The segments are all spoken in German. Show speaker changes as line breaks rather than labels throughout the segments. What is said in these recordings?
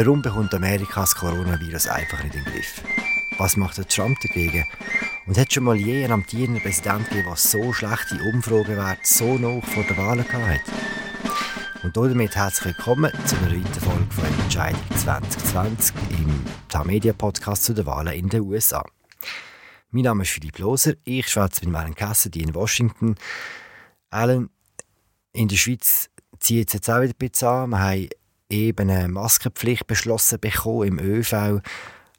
Warum bekommt Amerika das Coronavirus einfach nicht in den Griff? Was macht der Trump dagegen? Und hat schon mal je einen amtierenden Präsident gegeben, der so schlechte Umfragewerte so noch vor der Wahl hat? Und damit herzlich willkommen zu einer weiteren Folge von Entscheidung 2020 im Tamedia Podcast zu den Wahlen in den USA. Mein Name ist Philipp Loser, ich schwätze mit Alan Cassidy in Washington. Alan, in der Schweiz zieht es jetzt auch wieder ein bisschen an. Wir haben eben eine Maskenpflicht beschlossen bekommen im ÖV,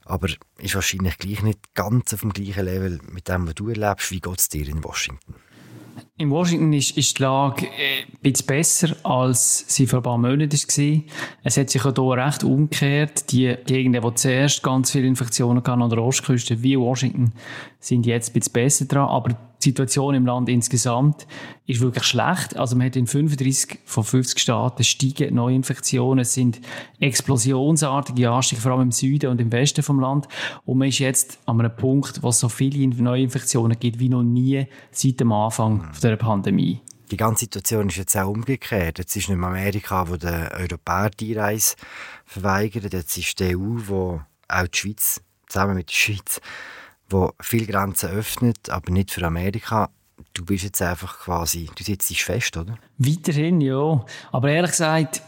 aber ist wahrscheinlich gleich nicht ganz auf dem gleichen Level mit dem, was du erlebst. Wie geht es dir in Washington?
In Washington ist, ist die Lage äh, ein bisschen besser, als sie vor ein paar Monaten war. Es hat sich auch hier recht umgekehrt. Die Gegenden, die zuerst ganz viele Infektionen hatten, an der Ostküste wie Washington, sind jetzt ein bisschen besser dran. Aber die Situation im Land insgesamt ist wirklich schlecht. Also man hat in 35 von 50 Staaten steigen Neuinfektionen. Es sind explosionsartige Anstiege, vor allem im Süden und im Westen vom Land. Und man ist jetzt an einem Punkt, wo es so viele Neuinfektionen gibt wie noch nie seit dem Anfang der Pandemie.
Die ganze Situation ist jetzt auch umgekehrt. Jetzt ist nicht mehr Amerika, wo der Europäer die Reise verweigert. Jetzt ist die EU, wo auch die Schweiz zusammen mit der Schweiz wo viele Grenzen öffnet, aber nicht für Amerika. Du bist jetzt einfach quasi, du sitzt fest, oder?
Weiterhin, ja. Aber ehrlich gesagt,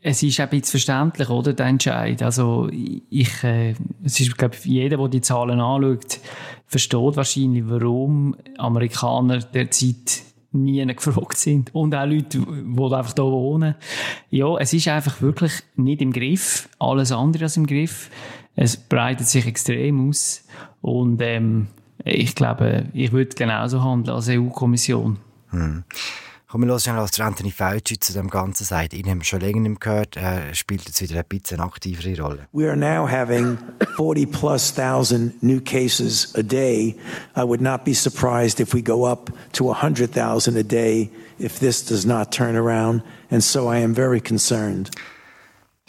es ist ein bisschen verständlich, oder, der Entscheid. Also, ich, äh, es ist, glaube jeder, der die Zahlen anschaut, versteht wahrscheinlich, warum Amerikaner derzeit nie gefragt sind. Und auch Leute, die einfach hier wohnen. Ja, es ist einfach wirklich nicht im Griff. Alles andere als im Griff. Es breitet sich extrem aus. Und ähm, ich glaube, ich würde genauso handeln als EU-Kommission.
Hm. Kommen wir los, was Anthony Fauci zu dem Ganzen sagt. Ihn haben wir schon länger nicht gehört. Er spielt jetzt wieder ein bisschen eine aktivere Rolle.
We are now having 40 plus thousand new cases a day. I would not be surprised if we go up to 100,000 a day if this does not turn around. And so I am very concerned.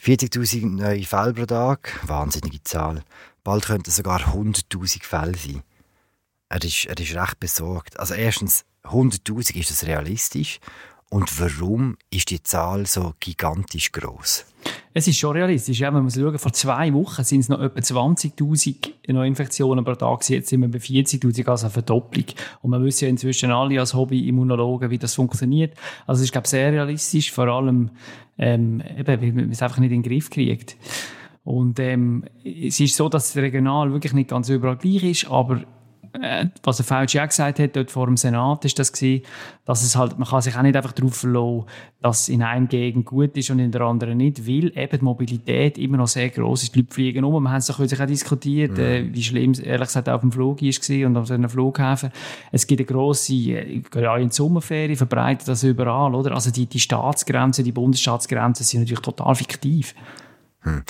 40.000 neue Fälle pro Tag, wahnsinnige Zahl. Bald könnten sogar 100.000 Fälle sein. Er ist, er ist recht besorgt. Also erstens, 100.000 ist das realistisch? Und warum ist die Zahl so gigantisch groß?
Es ist schon realistisch. Ja, wenn man schauen, vor zwei Wochen sind es noch etwa 20.000 Neuinfektionen pro Tag. Jetzt sind wir bei 40.000, also eine Verdopplung. Und man wissen ja inzwischen alle als Hobby-Immunologen, wie das funktioniert. Also es ist, glaube ich, sehr realistisch, vor allem, ähm, eben, weil man es einfach nicht in den Griff kriegt. Und ähm, es ist so, dass es regional wirklich nicht ganz überall gleich ist, aber äh, was der Fauci auch gesagt hat, dort vor dem Senat, ist das gewesen, dass es halt, man kann sich auch nicht einfach darauf verlassen, dass es in einem Gegend gut ist und in der anderen nicht, weil eben die Mobilität immer noch sehr groß ist. Die Leute fliegen um, wir haben es doch auch diskutiert, mhm. äh, wie schlimm es ehrlich gesagt auf dem Flug war und auf einem Flughafen. Es gibt eine grosse, äh, gerade in Sommerferien verbreitet das überall, oder? Also die, die Staatsgrenzen, die Bundesstaatsgrenzen sind natürlich total fiktiv.
Hm.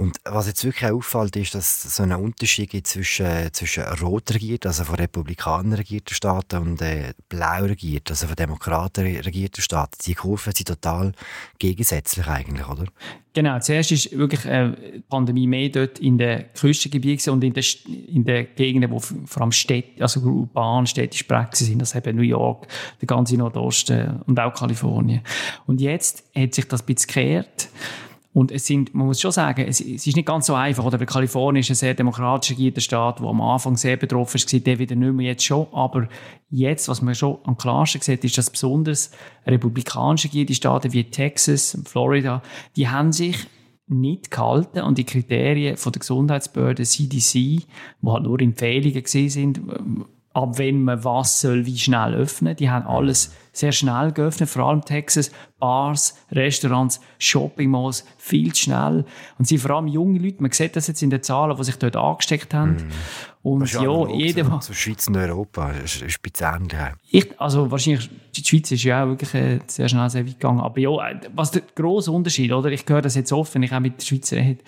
Und was jetzt wirklich auffällt, ist, dass es so einen Unterschied gibt zwischen, zwischen rot regierten, also von Republikanern regierten Staaten und äh, blau regierten, also von Demokraten regierten Staaten. Die Kurven sind total gegensätzlich eigentlich, oder?
Genau, zuerst ist wirklich äh, die Pandemie mehr dort in den Küstengebieten und in den, in den Gegenden, wo vor allem Städte, also urban, städtische Praxis sind, das eben New York, der ganze Nordosten und auch Kalifornien. Und jetzt hat sich das ein bisschen gekehrt. Und es sind, man muss schon sagen, es, es ist nicht ganz so einfach. Oder Kalifornien ist ein sehr demokratisch regierter Staat, der am Anfang sehr betroffen war, der wieder nicht mehr jetzt schon. Aber jetzt, was man schon am klarsten sieht, ist, dass besonders republikanisch regierte Staaten wie Texas, Florida, die haben sich nicht gehalten und die Kriterien von der Gesundheitsbehörde CDC, die halt nur Empfehlungen gesehen sind, ab wenn man was soll, wie schnell öffnen. Die haben alles sehr schnell geöffnet, vor allem Texas, Bars, Restaurants, Shopping Malls, viel zu schnell. Und sie vor allem junge Leute, man sieht das jetzt in den Zahlen, die sich dort angesteckt haben. Mm.
Und ja, jeder... So Schweiz und Europa, ist, ist ein
ich, Also wahrscheinlich, die Schweiz ist ja auch wirklich äh, sehr schnell sehr weit gegangen. Aber ja, was der grosse Unterschied, oder? Ich höre das jetzt oft, wenn ich auch mit den Schweizer rede.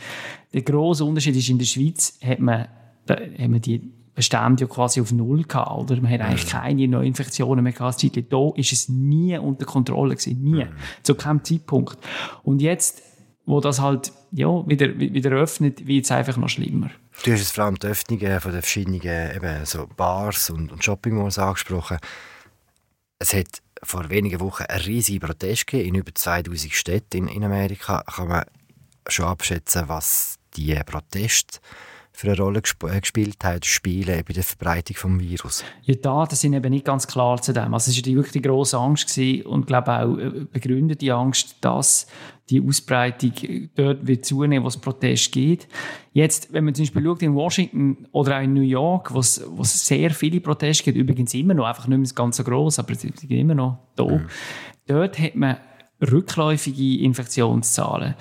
Der grosse Unterschied ist, in der Schweiz hat man, da, hat man die Bestände ja quasi auf Null gehabt, oder? Man hat eigentlich keine Neuinfektionen mehr gehabt. Hier ist es nie unter Kontrolle gewesen. Nie. Zu keinem Zeitpunkt. Und jetzt, wo das halt, ja, wieder, wieder öffnet, wird es einfach noch schlimmer.
Du hast es vor allem die Öffnungen von den verschiedenen eben, so Bars und, und Shoppingmalls angesprochen. Es hat vor wenigen Wochen einen riesigen Protest gegeben in über 2000 Städten in, in Amerika. Kann man schon abschätzen, was die Proteste für eine Rolle gesp äh, gespielt haben, spielen bei der Verbreitung des Virus?
Ja, die Daten sind eben nicht ganz klar zu dem. Also es war wirklich die grosse Angst gewesen und ich glaube auch äh, begründete Angst, dass die Ausbreitung dort wird zunehmen, wo es Protest gibt. Jetzt, wenn man zum Beispiel schaut in Washington oder auch in New York, wo es, wo es sehr viele Proteste gibt, übrigens immer noch, einfach nicht mehr ganz so gross, aber sie sind immer noch da. Mhm. Dort hat man rückläufige Infektionszahlen.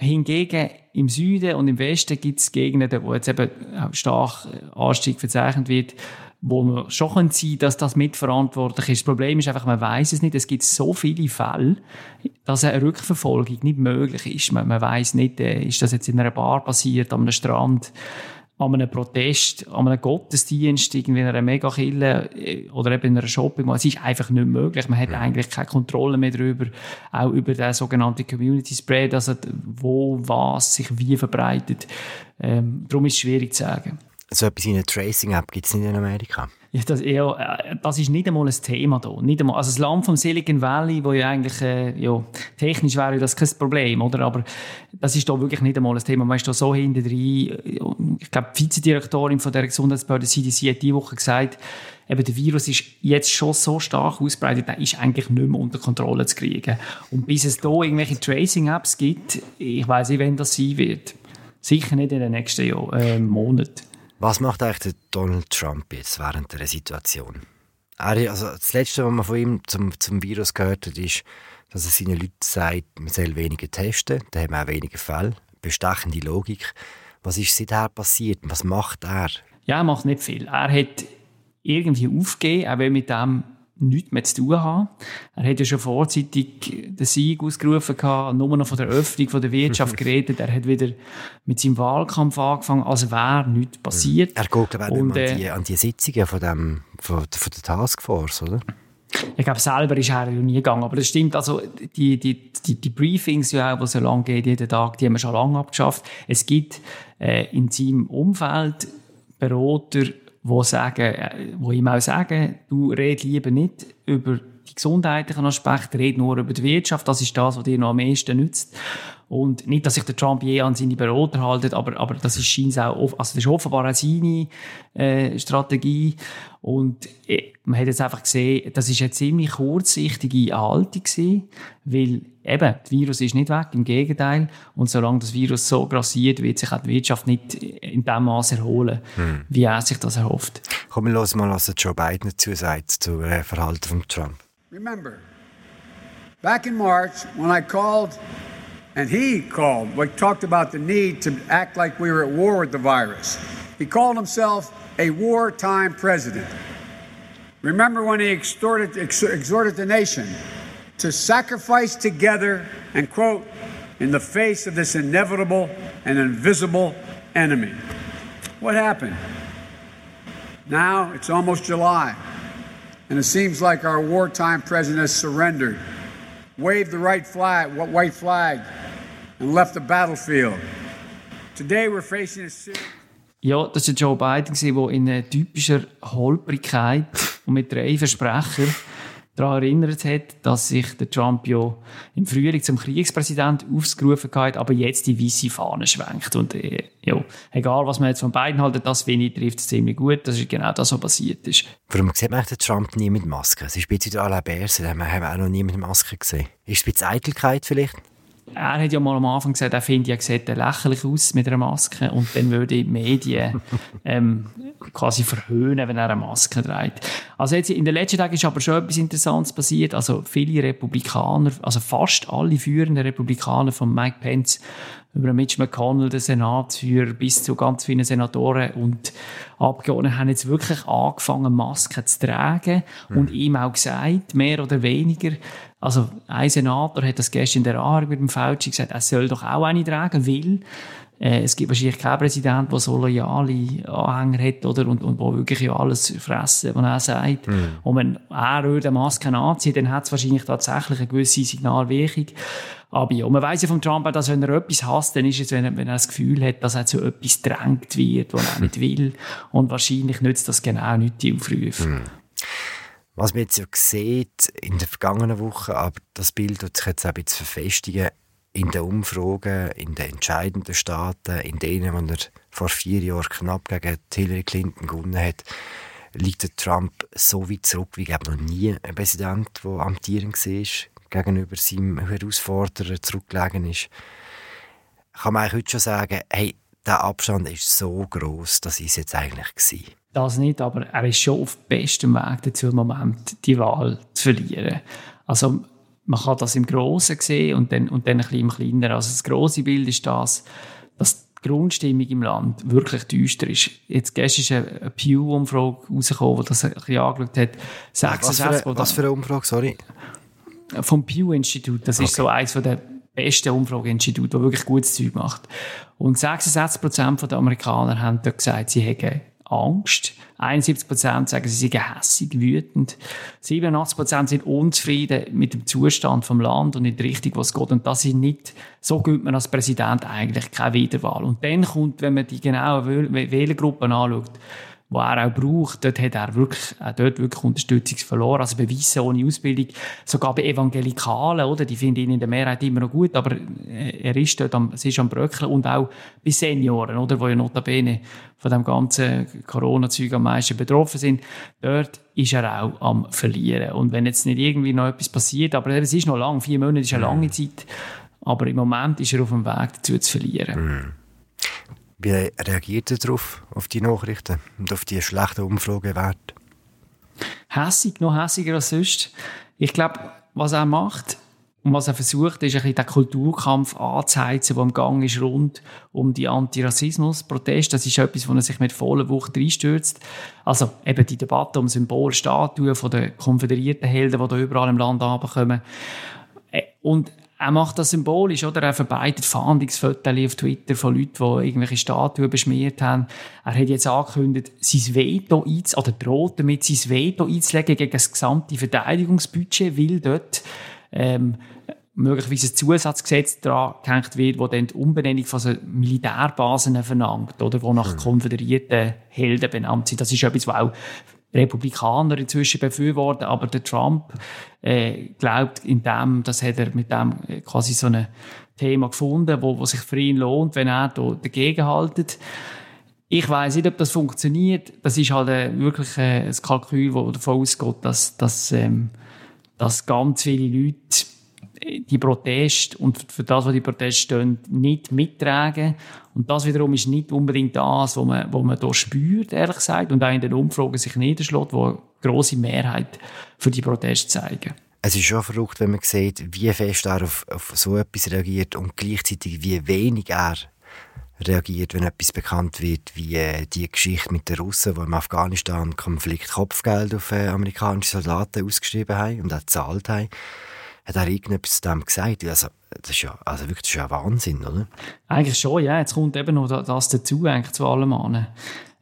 Hingegen im Süden und im Westen gibt es Gegenden, wo jetzt eben stark äh, Anstieg verzeichnet wird, wo man schon sein kann, dass das mitverantwortlich ist. Das Problem ist einfach, man weiß es nicht. Es gibt so viele Fälle, dass eine Rückverfolgung nicht möglich ist. Man, man weiß nicht, äh, ist das jetzt in einer Bar passiert, einem Strand, an einem Protest, an einem Gottesdienst, irgendwie in einer Megakille äh, oder eben in einer Shopping. Es ist einfach nicht möglich. Man hat eigentlich keine Kontrolle mehr darüber, auch über den sogenannten Community Spread, also wo was sich wie verbreitet. Ähm, darum ist es schwierig zu sagen.
So etwas wie eine Tracing-App gibt es nicht in Amerika?
Ja, das, ja, äh, das ist nicht einmal ein Thema hier. Nicht einmal, also das Land vom Silicon Valley, wo ja eigentlich, äh, ja, technisch wäre das kein Problem, oder? Aber das ist da wirklich nicht einmal ein Thema. Man ist da so hinten drin. Ich glaube, die Vizedirektorin von der Gesundheitsbehörde CDC hat diese Woche gesagt, eben der Virus ist jetzt schon so stark ausbreitet, der ist eigentlich nicht mehr unter Kontrolle zu kriegen. Und bis es da irgendwelche Tracing-Apps gibt, ich weiß nicht, wann das sein wird. Sicher nicht in den nächsten Jahr, äh, Monaten.
Was macht eigentlich Donald Trump jetzt während der Situation? Er, also das Letzte, was man von ihm zum, zum Virus gehört hat, ist, dass er seinen Leuten sagt, man soll weniger testen, dann haben wir auch weniger Fälle. Bestechende Logik. Was ist seither passiert? Was macht er?
Ja, er macht nicht viel. Er hat irgendwie aufgegeben, auch wenn mit dem nichts mehr zu tun haben. Er hat ja schon vorzeitig den Sieg ausgerufen, gehabt, nur noch von der Öffnung von der Wirtschaft geredet. Er hat wieder mit seinem Wahlkampf angefangen, als wäre nichts passiert.
Er glaube ich, Und, äh, an, die, an die Sitzungen von, dem, von, von der Taskforce, oder?
Ich glaube, selber ist er ja nie gegangen. Aber das stimmt, also, die, die, die, die Briefings, ja auch, die so lange geht, jeden Tag, die haben wir schon lange abgeschafft. Es gibt, äh, in seinem Umfeld Berater, wo, sagen, äh, wo ihm auch sagen, du red lieber nicht über die gesundheitlichen Aspekte, red nur über die Wirtschaft, das ist das, was dir noch am meisten nützt. Und nicht, dass sich der Trump je an seine Berater haltet, aber, aber das ist scheint auch, also das ist offenbar auch seine äh, Strategie. Und äh, man hat jetzt einfach gesehen, das ist eine ziemlich kurzsichtige Haltung gewesen, weil eben, das Virus ist nicht weg, im Gegenteil. Und solange das Virus so grassiert, wird sich auch die Wirtschaft nicht in dem Maß erholen, hm. wie er sich das erhofft.
Komm, wir hören mal, was Joe Biden dazu sagt, zu äh, Verhalten von Trump.
Remember, back in March, when I called and he called, we talked about the need to act like we were at war with the virus. He called himself a wartime president. Remember when he exhorted, exhorted the nation to sacrifice together and, quote, in the face of this inevitable and invisible enemy. What happened? Now it's almost July, and it seems like our wartime president has surrendered, waved the right flag, what white flag, and left the battlefield. Today we're facing a serious.
Ja, das war Joe Biden, der in typischer Holprigkeit und mit drei Versprechern daran erinnert hat, dass sich der Trump ja im Frühling zum Kriegspräsident aufgerufen hat, aber jetzt die weiße Fahne schwenkt. Und äh, ja, egal was man jetzt von beiden haltet, das finde ich, trifft es ziemlich gut. Das ist genau das, was passiert ist.
Warum sieht man den Trump nie mit Maske? Es ist ein bisschen à la Berse, den haben wir auch noch nie mit Maske gesehen. Ist es ein bisschen Eitelkeit vielleicht?
Er hat ja mal am Anfang gesagt, er findet ja sieht lächerlich aus mit einer Maske und dann würde die Medien ähm, quasi verhöhnen, wenn er eine Maske trägt. Also jetzt in den letzten Tagen ist aber schon etwas Interessantes passiert. Also viele Republikaner, also fast alle führenden Republikaner von Mike Pence über Mitch McConnell, den Senatsführer, bis zu ganz vielen Senatoren und Abgeordneten haben jetzt wirklich angefangen, Masken zu tragen mhm. und ihm auch gesagt, mehr oder weniger, also ein Senator hat das gestern in der Anhörung mit dem Fauci gesagt, er soll doch auch eine tragen, weil äh, es gibt wahrscheinlich keinen Präsident, der so loyale Anhänger hat oder, und, und wo wirklich ja alles fressen, was er sagt. Mm. Und wenn er eine Maske anzieht, dann hat es wahrscheinlich tatsächlich eine gewisse Signalwirkung. Aber ja, man weiss ja von Trump, dass wenn er etwas hasst, dann ist es, wenn er, wenn er das Gefühl hat, dass er zu etwas drängt wird, was er nicht will. Und wahrscheinlich nützt das genau nicht die Aufrufe. Mm.
Was man jetzt ja sieht in der vergangenen Woche, aber das Bild wird sich jetzt auch ein bisschen verfestigen, in den Umfragen, in den entscheidenden Staaten, in denen, wo er vor vier Jahren knapp gegen Hillary Clinton gewonnen hat, liegt der Trump so weit zurück wie glaube noch nie ein Präsident, der amtierend war, gegenüber seinem Herausforderer zurückgelegen ist. Kann man eigentlich heute schon sagen, hey, der Abstand ist so groß, dass ist jetzt eigentlich gewesen.
Das nicht, aber er ist schon auf bestem Weg dazu, im Moment die Wahl zu verlieren. Also man kann das im Großen sehen und dann, und dann ein bisschen im Kleinen. Also das große Bild ist das, dass die Grundstimmung im Land wirklich düster ist. Jetzt gestern ist eine Pew-Umfrage rausgekommen, die das ein bisschen angeschaut hat.
66, was, für eine, was für eine Umfrage, sorry?
Vom Pew-Institut. Das okay. ist so eines der besten Umfrageinstitute, das wirklich gutes Zeug macht. Und 66 Prozent der Amerikaner haben dort gesagt, sie hätten Angst. 71 Prozent sagen, sie seien hässig, wütend. 87 Prozent sind unzufrieden mit dem Zustand vom Land und in die Richtung, was geht. Und das ist nicht, so gibt man als Präsident eigentlich keine Wiederwahl. Und dann kommt, wenn man die genauen Wählergruppen anschaut, die er auch braucht, dort hat er wirklich, auch dort wirklich Unterstützung verloren. Also Beweise ohne Ausbildung. Sogar bei Evangelikalen, oder? Die finden ihn in der Mehrheit immer noch gut, aber äh, er ist dort am, es ist am Bröckeln. Und auch bei Senioren, oder? Wo ja notabene von dem ganzen Corona-Zeug am meisten betroffen sind. Dort ist er auch am Verlieren. Und wenn jetzt nicht irgendwie noch etwas passiert, aber es ist noch lang, vier Monate ist eine lange Zeit, aber im Moment ist er auf dem Weg dazu zu verlieren.
Mhm. Wie reagiert er darauf, auf die Nachrichten und auf die schlechten Umfragewerte?
Hässig, noch hässiger als sonst. Ich glaube, was er macht und was er versucht, ist den Kulturkampf anzuheizen, der im Gang ist rund um die Antirassismus-Proteste. Das ist etwas, wo er sich mit voller Wucht reinstürzt. Also eben die Debatte um Symbolstatuen von den konföderierten Helden, die da überall im Land ankommen. Äh, und er macht das symbolisch, oder? Er verbreitet Fahndungsfotos auf Twitter von Leuten, die irgendwelche Statuen beschmiert haben. Er hat jetzt angekündigt, sein Veto einzulegen, oder droht damit, sein Veto einzulegen gegen das gesamte Verteidigungsbudget, weil dort, ähm, möglicherweise ein Zusatzgesetz dran gehängt wird, das dann die Umbenennung von so Militärbasen verlangt, oder? Die nach mhm. konföderierten Helden benannt sind. Das ist etwas, was auch Republikaner inzwischen befürworten, aber der Trump äh, glaubt in dem, das hat er mit dem äh, quasi so ein Thema gefunden, wo, wo sich für ihn lohnt, wenn er da dagegen haltet. Ich weiß nicht, ob das funktioniert. Das ist halt äh, wirklich äh, ein Kalkül, das davon ausgeht, dass, dass, ähm, dass ganz viele Leute die Proteste und für das, was die Proteste stehen, nicht mittragen. Und das wiederum ist nicht unbedingt das, was man, was man hier spürt, ehrlich gesagt, und auch in den Umfragen sich niederschlägt, wo eine grosse Mehrheit für die Proteste zeigen.
Es ist schon verrückt, wenn man sieht, wie fest er auf, auf so etwas reagiert und gleichzeitig wie wenig er reagiert, wenn etwas bekannt wird, wie äh, die Geschichte mit den Russen, die im Afghanistan-Konflikt Kopfgeld auf äh, amerikanische Soldaten ausgeschrieben haben und auch gezahlt haben hat er irgendetwas zu dem gesagt? Also, das ist ja, also wirklich, das ist ja Wahnsinn, oder?
Eigentlich schon, ja. Jetzt kommt eben noch das dazu, eigentlich zu allem an.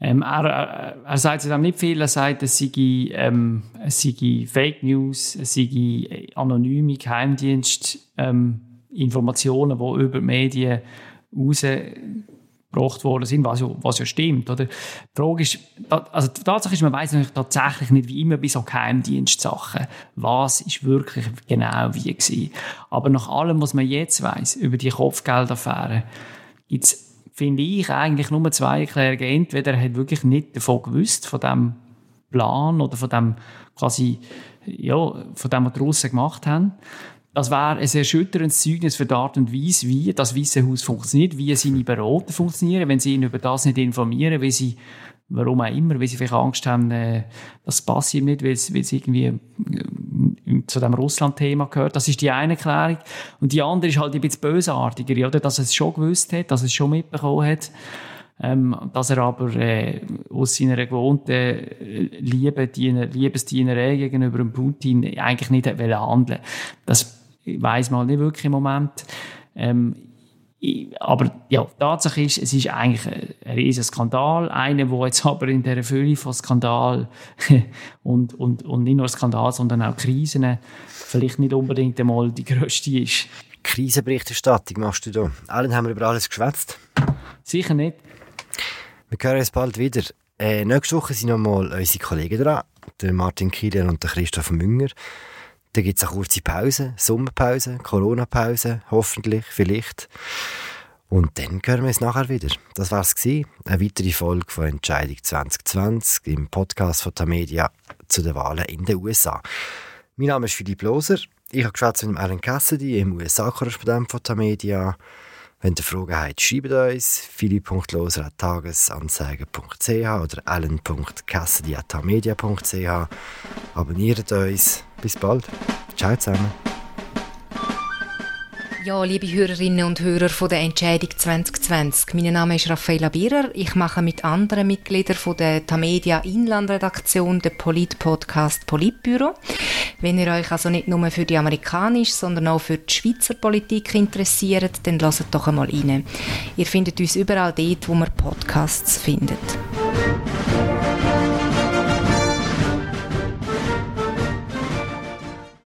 Ähm, er, er, sagt zu dem nicht viel. Er sagt, es sei, ähm, es sei Fake News, es sei anonyme Geheimdienst, ähm, Informationen, die über die Medien raus gebracht worden sind, was ja, was ja stimmt. Oder? Die Frage ist, also die Tatsache ist, man weiß natürlich tatsächlich nicht, wie immer bei so Geheimdienstsachen, was ist wirklich genau wie gewesen. Aber nach allem, was man jetzt weiß über die Kopfgeldaffäre, gibt es, finde ich, eigentlich nur zwei Erklärungen. Entweder er hat wirklich nicht davon gewusst, von dem Plan oder von dem quasi, ja, von dem, was die Russen gemacht haben. Das wäre ein erschütterndes Zeugnis für die Art und Weise, wie das Weiße Haus funktioniert, wie seine Berater funktionieren, wenn sie ihn über das nicht informieren, wie sie, warum auch immer, weil sie vielleicht Angst haben, äh, das passt ihm nicht, weil es, irgendwie äh, zu dem Russland-Thema gehört. Das ist die eine Erklärung. Und die andere ist halt ein bisschen bösartiger, oder? Dass er es schon gewusst hat, dass er es schon mitbekommen hat. Ähm, dass er aber äh, aus seiner gewohnten äh, Liebe, Liebesdienerei gegenüber dem Putin eigentlich nicht handeln Das weiß man halt nicht wirklich im Moment. Ähm, aber ja, Tatsache ist, es ist eigentlich ein riesiger Skandal. Einer, der jetzt aber in dieser Fülle von Skandal und, und, und nicht nur Skandal, sondern auch Krisen vielleicht nicht unbedingt einmal die grösste ist.
Krisenberichterstattung machst du da. Allen haben wir über alles geschwätzt?
Sicher nicht.
Wir hören uns bald wieder. Äh, nächste Woche sind nochmal unsere Kollegen dran, der Martin Kieler und der Christoph Münger. Dann gibt es eine kurze Pause, Sommerpause, Corona-Pause, hoffentlich, vielleicht. Und dann hören wir es nachher wieder. Das war es Eine weitere Folge von Entscheidung 2020 im Podcast von Tamedia zu den Wahlen in den USA. Mein Name ist Philipp Loser. Ich habe gesprochen mit Alan Cassidy, im USA-Korrespondent von Tamedia. Wenn ihr Fragen habt, schreibt uns philipp.loser.tagesanzeiger.ch oder alan.cassidy.tamedia.ch. Abonniert uns. Bis bald. Ciao zusammen.
Ja, liebe Hörerinnen und Hörer von der Entscheidung 2020. Mein Name ist Raffaella Bierer. Ich mache mit anderen Mitgliedern von der Tamedia Inlandredaktion den Polit-Podcast Politbüro. Wenn ihr euch also nicht nur für die amerikanische, sondern auch für die Schweizer Politik interessiert, dann lasst doch einmal rein. Ihr findet uns überall dort, wo man Podcasts findet.